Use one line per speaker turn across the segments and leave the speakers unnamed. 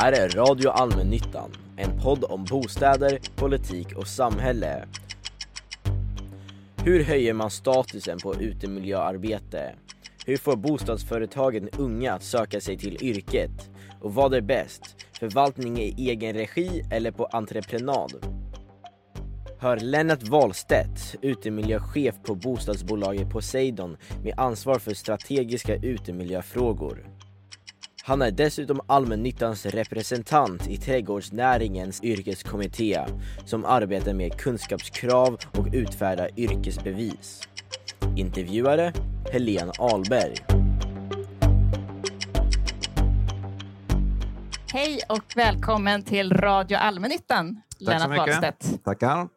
här är Radio Allmännyttan, en podd om bostäder, politik och samhälle. Hur höjer man statusen på utemiljöarbete? Hur får bostadsföretagen unga att söka sig till yrket? Och vad är bäst? Förvaltning i egen regi eller på entreprenad? Hör Lennart Wahlstedt, utemiljöchef på bostadsbolaget Poseidon med ansvar för strategiska utemiljöfrågor. Han är dessutom allmännyttans representant i trädgårdsnäringens yrkeskommitté som arbetar med kunskapskrav och utfärdar yrkesbevis. Intervjuare Helene Ahlberg.
Hej och välkommen till Radio Allmännyttan,
Tack så
Lennart
mycket.
Wahlstedt.
Tackar.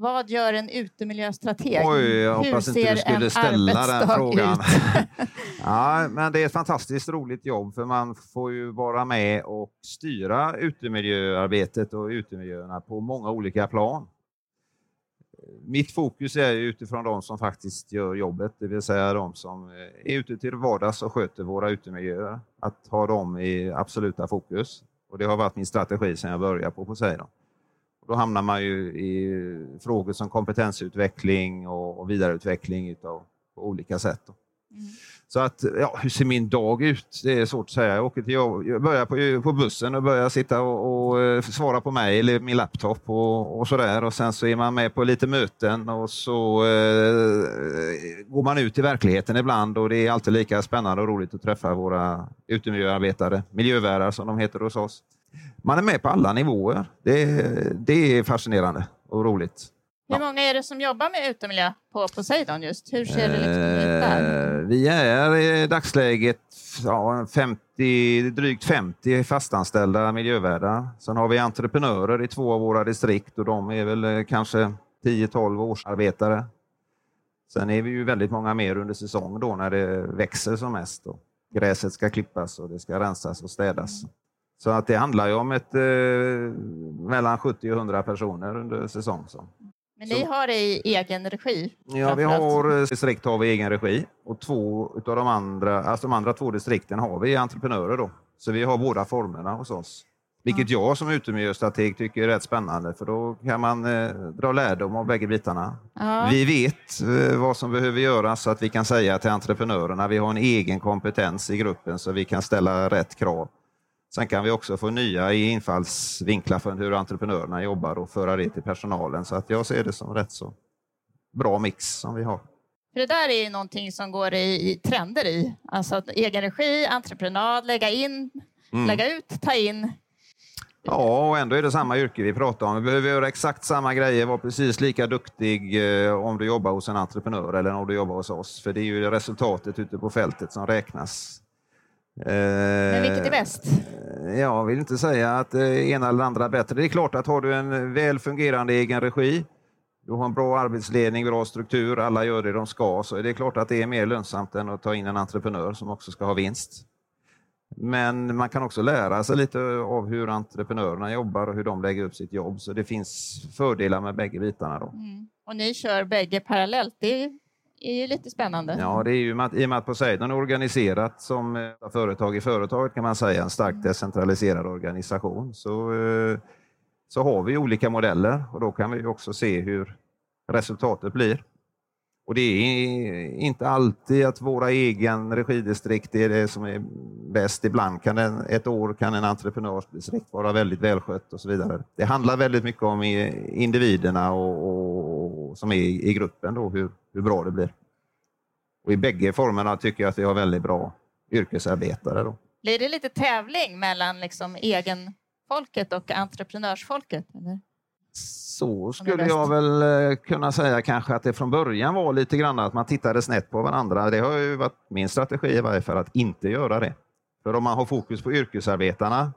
Vad gör en utemiljöstrateg?
Oj, jag
Hur
hoppas inte
ser
du skulle ställa den frågan. ja, men det är ett fantastiskt roligt jobb för man får ju vara med och styra utemiljöarbetet och utemiljöerna på många olika plan. Mitt fokus är utifrån de som faktiskt gör jobbet, det vill säga de som är ute till vardags och sköter våra utemiljöer. Att ha dem i absoluta fokus. Och Det har varit min strategi sedan jag började på Poseidon. Då hamnar man ju i frågor som kompetensutveckling och vidareutveckling utav, på olika sätt.
Mm.
Så att, ja, hur ser min dag ut? Det är svårt att säga. Jag, åker till jag börjar på, på bussen och börjar sitta och, och eh, svara på mejl i min laptop och, och sådär. Och sen så är man med på lite möten och så eh, går man ut i verkligheten ibland och det är alltid lika spännande och roligt att träffa våra utemiljöarbetare, miljövärdar som de heter hos oss. Man är med på alla nivåer. Det, det är fascinerande och roligt.
Hur många är det som jobbar med utemiljö på Poseidon just? Hur ser det liksom ut där?
Eh, Vi är i dagsläget ja, 50, drygt 50 fastanställda miljövärdar. Sen har vi entreprenörer i två av våra distrikt och de är väl eh, kanske 10-12 årsarbetare. Sen är vi ju väldigt många mer under säsong då när det växer som mest. Och gräset ska klippas och det ska rensas och städas. Så att det handlar ju om ett, eh, mellan 70 och 100 personer under säsong. Så.
Men ni har det i egen regi?
Ja, vi har eh, distrikt har vi i egen regi och två utav de andra, alltså de andra två distrikten har vi entreprenörer då. Så vi har båda formerna hos oss. Vilket jag som utemiljöstrateg tycker är rätt spännande för då kan man eh, dra lärdom av bägge bitarna.
Ja.
Vi vet eh, vad som behöver göras så att vi kan säga till entreprenörerna vi har en egen kompetens i gruppen så vi kan ställa rätt krav. Sen kan vi också få nya infallsvinklar för hur entreprenörerna jobbar och föra det till personalen. Så att jag ser det som rätt så bra mix som vi har.
För det där är ju någonting som går i, i trender i. Alltså att egen regi, entreprenad, lägga in,
Mm.
lägga ut, ta in.
Ja, och ändå är det samma yrke vi pratar om. Vi behöver göra exakt samma grejer, vara precis lika duktig eh, om du jobbar hos en entreprenör eller om du jobbar hos oss. För det är ju resultatet ute på fältet som räknas.
Men vilket är bäst?
Jag vill inte säga att det ena eller andra är bättre. Det är klart att har du en väl fungerande egen regi, du har en bra arbetsledning, bra struktur, alla gör det de ska, så är det klart att det är mer lönsamt än att ta in en entreprenör som också ska ha vinst. Men man kan också lära sig lite av hur entreprenörerna jobbar och hur de lägger upp sitt jobb, så det finns fördelar med bägge bitarna. Då.
Mm. Och ni kör bägge parallellt. Det är, är ju lite spännande.
Ja, det är ju i och med att Poseidon är organiserat som eh, företag i företaget kan man säga, en starkt decentraliserad organisation, så, eh, så har vi olika modeller och då kan vi också se hur resultatet blir. Och det är inte alltid att våra egen regidistrikt är det som är bäst. Ibland kan en, ett år kan en entreprenörsdistrikt vara väldigt välskött och så vidare. Det handlar väldigt mycket om individerna och, och, och som är i, i gruppen då, hur, hur bra det blir. Och I bägge formerna tycker jag att vi har väldigt bra yrkesarbetare. Då.
Blir det lite tävling mellan liksom egenfolket och entreprenörsfolket? Eller?
Så skulle jag väl eh, kunna säga kanske att det från början var lite grann att man tittade snett på varandra. Det har ju varit min strategi i varje fall att inte göra det. För om man har fokus på yrkesarbetarna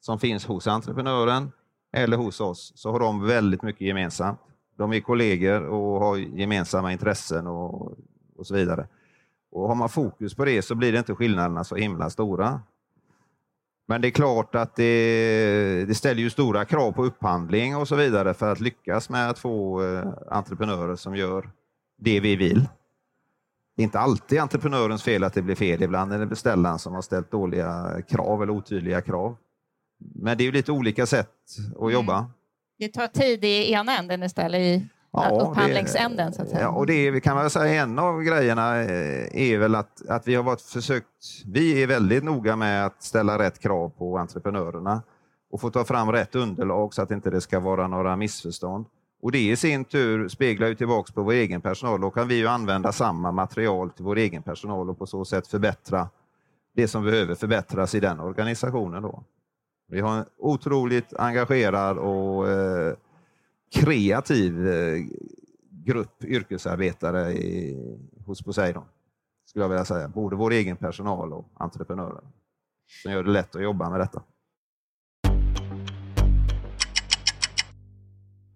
som finns hos entreprenören eller hos oss så har de väldigt mycket gemensamt. De är kollegor och har gemensamma intressen och, och så vidare. Och har man fokus på det så blir det inte skillnaderna så himla stora. Men det är klart att det, det ställer ju stora krav på upphandling och så vidare för att lyckas med att få eh, entreprenörer som gör det vi vill. Det är inte alltid entreprenörens fel att det blir fel. Ibland är det beställaren som har ställt dåliga krav eller otydliga krav. Men det är ju lite olika sätt att
Mm.
jobba.
Det tar tid i ena änden istället i upphandlingsänden. Så att säga.
Ja, och det är, kan väl säga en av grejerna eh, är väl att, att vi har varit försökt, vi är väldigt noga med att ställa rätt krav på entreprenörerna och få ta fram rätt underlag så att inte det ska vara några missförstånd. Och det i sin tur speglar ju tillbaks på vår egen personal. Då kan vi ju använda samma material till vår egen personal och på så sätt förbättra det som behöver förbättras i den organisationen. Då. Vi har en otroligt engagerad och eh, kreativ eh, grupp yrkesarbetare i, hos Poseidon. Skulle jag vilja säga. Både vår egen personal och entreprenörer. Som gör det lätt att jobba med detta.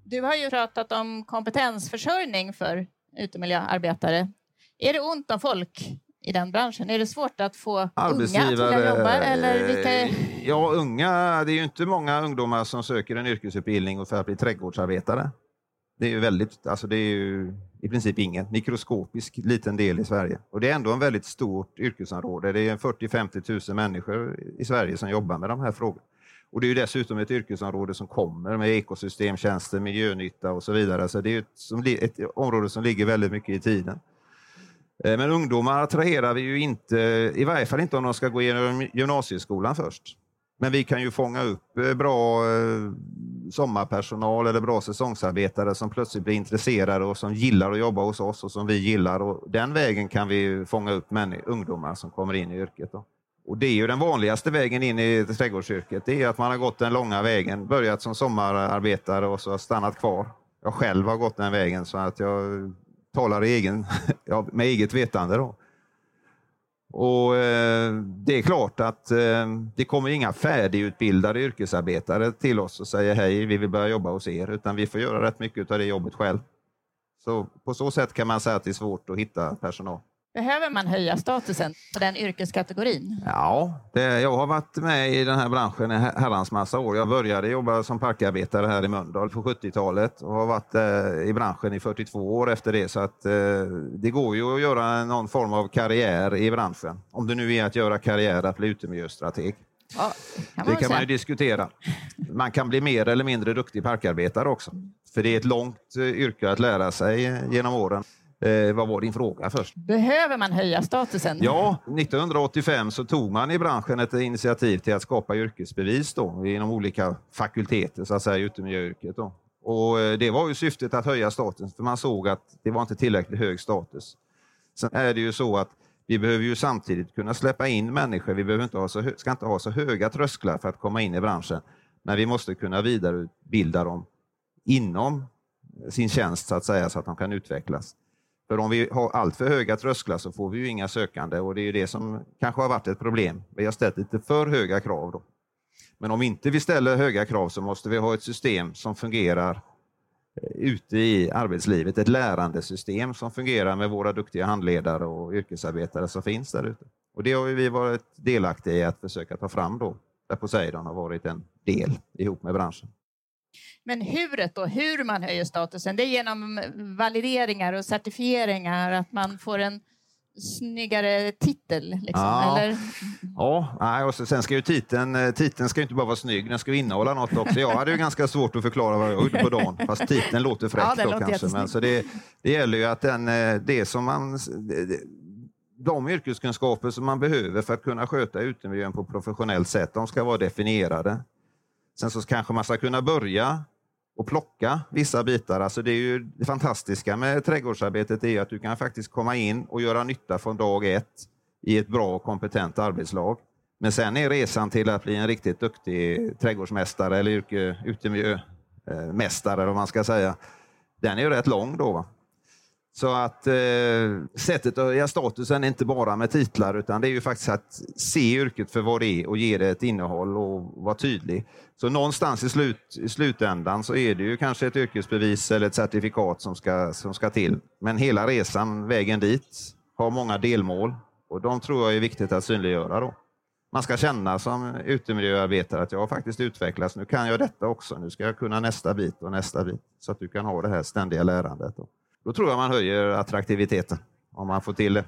Du har ju pratat om kompetensförsörjning för utemiljöarbetare. Är det ont om folk i den branschen? Är det svårt att få unga att vilja jobba? Eller vilka...
Ja, unga. Det är ju inte många ungdomar som söker en yrkesutbildning för att bli trädgårdsarbetare. Det är ju väldigt, alltså det är ju i princip ingen, mikroskopisk liten del i Sverige. Och det är ändå en väldigt stort yrkesområde. Det är 40-50 000 människor i Sverige som jobbar med de här frågorna. Och det är ju dessutom ett yrkesområde som kommer med ekosystemtjänster, miljönytta och så vidare. Så det är ett, ett område som ligger väldigt mycket i tiden. Eh, men ungdomar attraherar vi ju inte, i varje fall inte om de ska gå igenom gymnasieskolan först. Men vi kan ju fånga upp eh, bra eh, sommarpersonal eller bra säsongsarbetare som plötsligt blir intresserade och som gillar att jobba hos oss och som vi gillar. Och den vägen kan vi fånga upp ungdomar som kommer in i yrket. Då. Och det är ju den vanligaste vägen in i trädgårdsyrket. Det är att man har gått den långa vägen, börjat som sommararbetare och så har stannat kvar. Jag själv har gått den vägen så att jag talar i egen, ja, med eget vetande. Då. Och eh, Det är klart att eh, det kommer inga färdigutbildade yrkesarbetare till oss och säger hej, vi vill börja jobba hos er, utan vi får göra rätt mycket av det jobbet själv. Så på så sätt kan man säga att det är svårt att hitta personal.
Behöver man höja statusen på den yrkeskategorin?
Ja, det, jag har varit med i den här branschen i herrans massa år. Jag började jobba som parkarbetare här i Mölndal på 70-talet och har varit eh, i branschen i 42 år efter det. Så att, eh, det går ju att göra någon form av karriär i branschen. Om det nu är att göra karriär att bli utemiljöstrateg.
Ja, kan
Det kan man ju diskutera. Man kan bli mer eller mindre duktig parkarbetare också. För det är ett långt eh, yrke att lära sig genom åren. Eh, vad var din fråga först?
Behöver man höja statusen?
Ja, 1985 så tog man i branschen ett initiativ till att skapa yrkesbevis då, inom olika fakulteter, så att säga, utemiljöyrket. Då. Och eh, det var ju syftet att höja statusen, för man såg att det var inte tillräckligt hög status. Sen är det ju så att vi behöver ju samtidigt kunna släppa in människor. Vi behöver inte ha så ska inte ha så höga trösklar för att komma in i branschen, men vi måste kunna vidareutbilda dem inom sin tjänst så att säga, så att de kan utvecklas. För om vi har allt för höga trösklar så får vi ju inga sökande och det är ju det som kanske har varit ett problem. Vi har ställt lite för höga krav. Då. Men om inte vi ställer höga krav så måste vi ha ett system som fungerar eh, ute i arbetslivet, ett lärandesystem som fungerar med våra duktiga handledare och yrkesarbetare som finns där ute. Och det har vi varit delaktiga i att försöka ta fram då, där Poseidon har varit en del ihop med branschen.
Men huret då, hur man höjer statusen, det är genom valideringar och certifieringar, att man får en snyggare titel. Liksom,
Ja.
eller?
Ja, nej, och så, sen ska ju titeln, eh, titeln ska ju inte bara vara snygg, den ska ju innehålla något också. Jag hade ju ganska svårt att förklara vad jag gjorde på dagen, fast titeln låter fräck
Ja, den
då
låter
kanske. Men, så det, det gäller ju att den, eh, det som man, det- de yrkeskunskaper som man behöver för att kunna sköta utemiljön på professionellt sätt, de ska vara definierade. Sen så kanske man ska kunna börja och plocka vissa bitar. Alltså det, är ju det fantastiska med trädgårdsarbetet är ju att du kan faktiskt komma in och göra nytta från dag ett i ett bra och kompetent arbetslag. Men sen är resan till att bli en riktigt duktig trädgårdsmästare eller yrke, utemiljömästare, eller vad man ska säga, den är ju rätt lång då. Så att eh, sättet att höja statusen är inte bara med titlar utan det är ju faktiskt att se yrket för vad det är och ge det ett innehåll och vara tydlig. Så någonstans i, slut, i slutändan så är det ju kanske ett yrkesbevis eller ett certifikat som ska, som ska till. Men hela resan, vägen dit, har många delmål och de tror jag är viktigt att synliggöra. Då. Man ska känna som utemiljöarbetare att jag har faktiskt utvecklats. Nu kan jag detta också. Nu ska jag kunna nästa bit och nästa bit. Så att du kan ha det här ständiga lärandet. Då, då tror jag man höjer attraktiviteten om man får till det.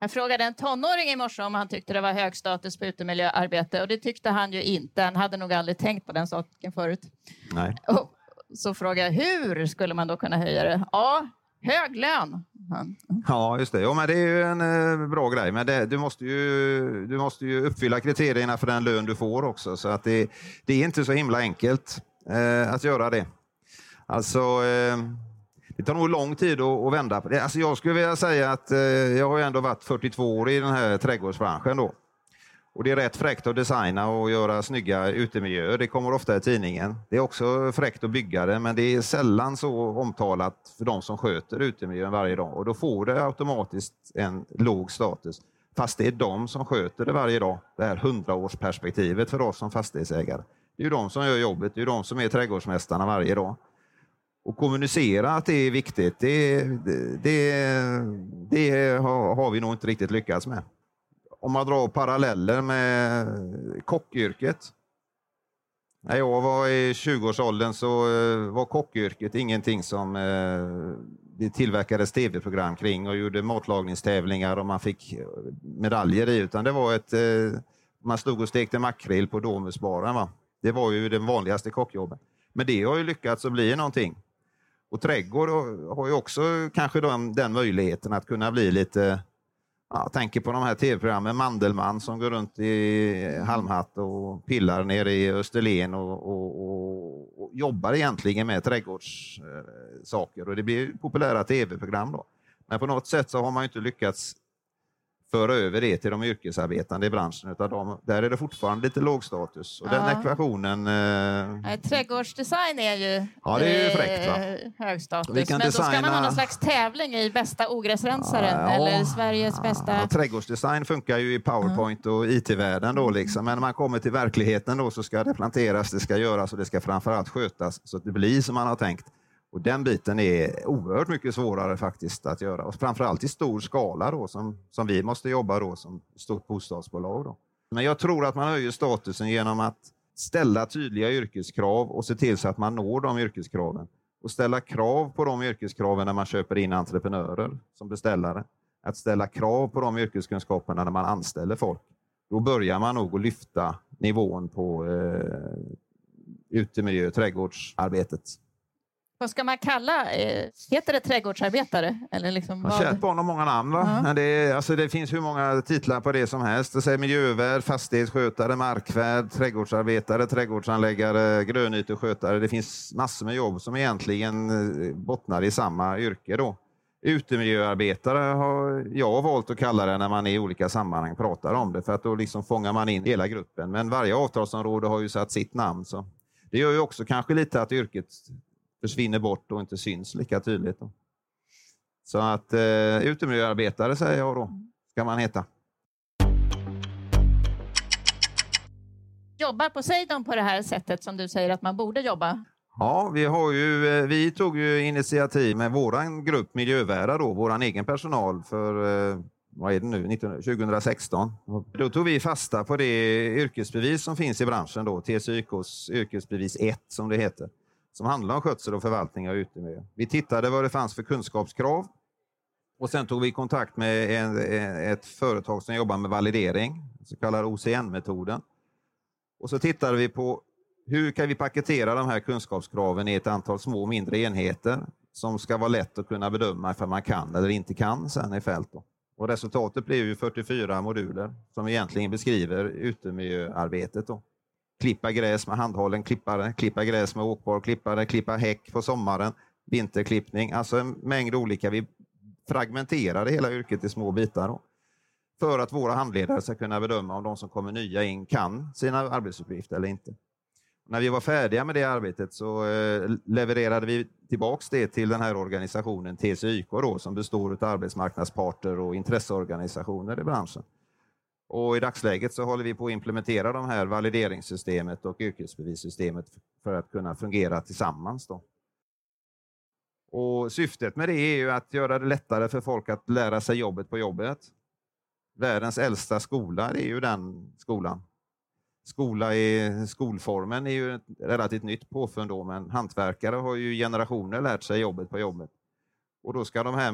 Jag frågade en tonåring i morse om han tyckte det var hög status på utemiljöarbete och det tyckte han ju inte. Han hade nog aldrig tänkt på den saken förut.
Nej.
Och så frågade jag hur skulle man då kunna höja det? Ja, hög lön.
Ja, just det. Jo, men det är ju en eh, bra grej, men det, du, måste ju, du måste ju uppfylla kriterierna för den lön du får också, så att det, det är inte så himla enkelt eh, att göra det. Alltså, eh, det tar nog lång tid att, att vända på det. Alltså, jag skulle vilja säga att eh, jag har ändå varit 42 år i den här trädgårdsbranschen då. Och det är rätt fräckt att designa och göra snygga utemiljöer. Det kommer ofta i tidningen. Det är också fräckt att bygga det, men det är sällan så omtalat för de som sköter utemiljön varje dag. Och då får det automatiskt en låg status. Fast det är de som sköter det varje dag. Det här hundraårsperspektivet för oss som fastighetsägare. Det är ju de som gör jobbet. Det är de som är trädgårdsmästarna varje dag. Och kommunicera att det är viktigt, det, det, det, det har, vi nog inte riktigt lyckats med om man drar paralleller med kockyrket. När jag var i 20-årsåldern så eh, var kockyrket ingenting som eh, det tillverkades tv-program kring och gjorde matlagningstävlingar och man fick medaljer i, utan det var ett... Eh, man stod och stekte makrill på Domusbaren. Va? Det var ju den vanligaste kockjobben. Men det har ju lyckats att bli någonting. Och trädgård har ju också kanske den, den möjligheten att kunna bli lite jag tänker på de här tv-programmen, Mandelmann som går runt i halmhatt och pillar nere i Österlen och, och, och, och jobbar egentligen med trädgårdssaker. Eh, och det blir populära tv-program. då. Men på något sätt så har man inte lyckats föra över det till de yrkesarbetande i branschen. Utan de, där är det fortfarande lite låg status. Och ja. den ekvationen...
Eh... Trädgårdsdesign är ju,
ja, det är ju fräckt, va?
Eh, hög status. Men designa... då ska man ha någon slags tävling i bästa ogräsrensaren ja, eller Sveriges ja, bästa...
Trädgårdsdesign funkar ju i Powerpoint och IT-världen då liksom. Men när man kommer till verkligheten då så ska det planteras, det ska göras och det ska framförallt skötas så att det blir som man har tänkt. Och Den biten är oerhört mycket svårare faktiskt att göra, och framförallt i stor skala då, som, som vi måste jobba då som stort bostadsbolag. Då. Men jag tror att man höjer statusen genom att ställa tydliga yrkeskrav och se till så att man når de yrkeskraven. Och ställa krav på de yrkeskraven när man köper in entreprenörer som beställare. Att ställa krav på de yrkeskunskaperna när man anställer folk. Då börjar man nog att lyfta nivån på eh, utemiljö och trädgårdsarbetet.
Vad ska man kalla, eh, heter det trädgårdsarbetare? Eller liksom
vad? Kärt barn har många namn. Va? -huh. det, alltså, det finns hur många titlar på det som helst. Det säger miljövärd, fastighetsskötare, markvärd, trädgårdsarbetare, trädgårdsanläggare, grönyteskötare. Det finns massor med jobb som egentligen eh, bottnar i samma yrke. Då. Utemiljöarbetare har jag valt att kalla det när man i olika sammanhang pratar om det, för att då liksom fångar man in hela gruppen. Men varje avtalsområde har ju satt sitt namn. Så. Det gör ju också kanske lite att yrket försvinner bort och inte syns lika tydligt. Då. Så att eh, utemiljöarbetare säger jag då, ska man heta.
Jobbar Poseidon på det här sättet som du säger att man borde jobba?
Ja, vi, har ju, eh, vi tog ju initiativ med vår grupp miljövärdar, då, vår egen personal, för eh, vad är det nu, 2016. Då tog vi fasta på det yrkesbevis som finns i branschen, då, TCYKs yrkesbevis 1 som det heter som handlar om skötsel och förvaltning av utemiljö. Vi tittade vad det fanns för kunskapskrav och sen tog vi kontakt med en, ett företag som jobbar med validering, så kallad OCN-metoden. Och så tittade vi på hur kan vi paketera de här kunskapskraven i ett antal små mindre enheter som ska vara lätt att kunna bedöma ifall man kan eller inte kan sen i fält. Då. Och resultatet blev ju 44 moduler som egentligen beskriver utemiljöarbetet. Då klippa gräs med handhållen klippare, klippa gräs med åkbar klippare, klippa häck på sommaren, vinterklippning, alltså en mängd olika. Vi fragmenterade hela yrket i små bitar då, för att våra handledare ska kunna bedöma om de som kommer nya in kan sina arbetsuppgifter eller inte. När vi var färdiga med det arbetet så eh, levererade vi tillbaks det till den här organisationen TCYK då, som består av arbetsmarknadsparter och intresseorganisationer i branschen. Och I dagsläget så håller vi på att implementera de här valideringssystemet och yrkesbevissystemet för att kunna fungera tillsammans. Då. Och Syftet med det är ju att göra det lättare för folk att lära sig jobbet på jobbet. Världens äldsta skola är ju den skolan. Skola i skolformen är ju ett relativt nytt påfund då, men hantverkare har ju generationer lärt sig jobbet på jobbet. Och då ska de här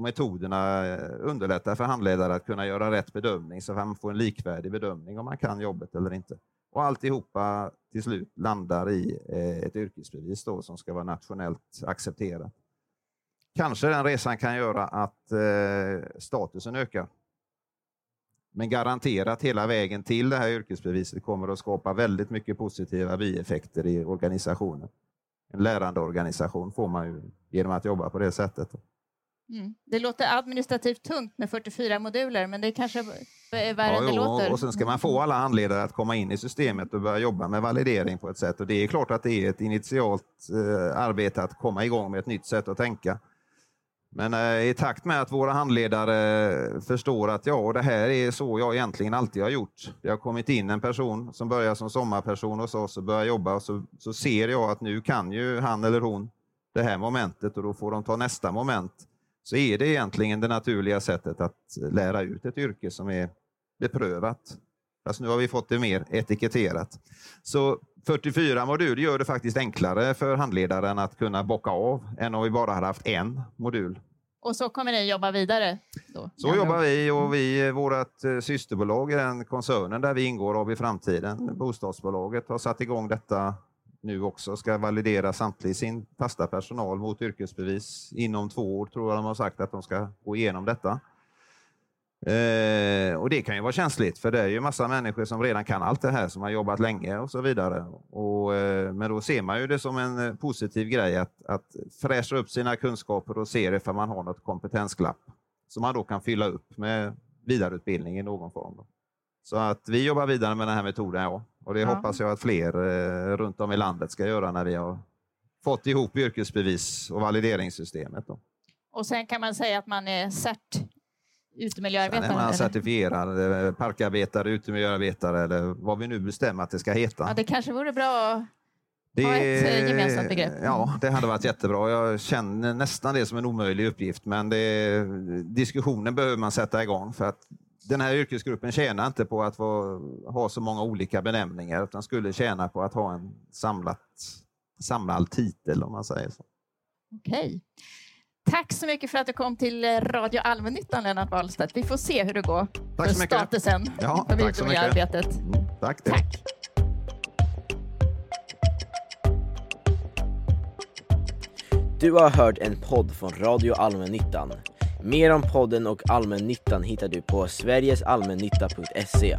metoderna eh, underlätta för handledare att kunna göra rätt bedömning så att man får en likvärdig bedömning om man kan jobbet eller inte. Och alltihopa till slut landar i eh, ett yrkesbevis då, som ska vara nationellt accepterat. Kanske den resan kan göra att eh, statusen ökar. Men garanterat hela vägen till det här yrkesbeviset kommer att skapa väldigt mycket positiva bieffekter i organisationen. En lärande organisation får man ju genom att jobba på det sättet.
Mm. Det låter administrativt tungt med 44 moduler, men det kanske är värre ja, än det jo, låter.
Och sen ska man få alla handledare att komma in i systemet och börja jobba med validering på ett sätt. Och det är klart att det är ett initialt eh, arbete att komma igång med ett nytt sätt att tänka. Men eh, i takt med att våra handledare eh, förstår att ja, det här är så jag egentligen alltid har gjort. Det har kommit in en person som börjar som sommarperson hos oss och börjar jobba och så, så ser jag att nu kan ju han eller hon det här momentet och då får de ta nästa moment. Så är det egentligen det naturliga sättet att eh, lära ut ett yrke som är beprövat. Fast nu har vi fått det mer etiketterat. Så 44 moduler gör det faktiskt enklare för handledaren att kunna bocka av än om vi bara hade haft en modul.
Och så kommer ni jobba vidare? Då,
så jobbar vi och vi, vårt eh, systerbolag i den koncernen där vi ingår av i framtiden, bostadsbolaget, har satt igång detta nu också. Ska validera samtlig sin fasta personal mot yrkesbevis inom två år, tror jag de har sagt att de ska gå igenom detta. Eh, och Det kan ju vara känsligt, för det är ju massa människor som redan kan allt det här, som har jobbat länge och så vidare. Och, eh, men då ser man ju det som en eh, positiv grej att, att fräscha upp sina kunskaper och se ifall man har något kompetensglapp som man då kan fylla upp med vidareutbildning i någon form. Då. Så att vi jobbar vidare med den här metoden, ja. Och det ja. hoppas jag att fler eh, runt om i landet ska göra när vi har fått ihop yrkesbevis och valideringssystemet. Då.
Och sen kan man säga att man är cert utemiljöarbetare?
Man certifierad eh, parkarbetare, utemiljöarbetare eller vad vi nu bestämmer att det ska heta.
Ja, det kanske vore bra det, ha ett eh, gemensamt begrepp.
Ja, det hade varit jättebra. Jag känner nästan det som en omöjlig uppgift, men det, diskussionen behöver man sätta igång för att den här yrkesgruppen tjänar inte på att få, ha så många olika benämningar, utan skulle tjäna på att ha en samlat, samlad titel om man säger så.
Okej. Tack så mycket för att du kom till Radio Allmännyttan, Lennart Wahlstedt. Vi får se hur det går
tack för
statusen
ja, på tack så mycket.
arbetet.
Mm, tack.
tack.
Du har hört en podd från Radio Allmännyttan. Mer om podden och allmännyttan hittar du på sverigesalmännytta.se.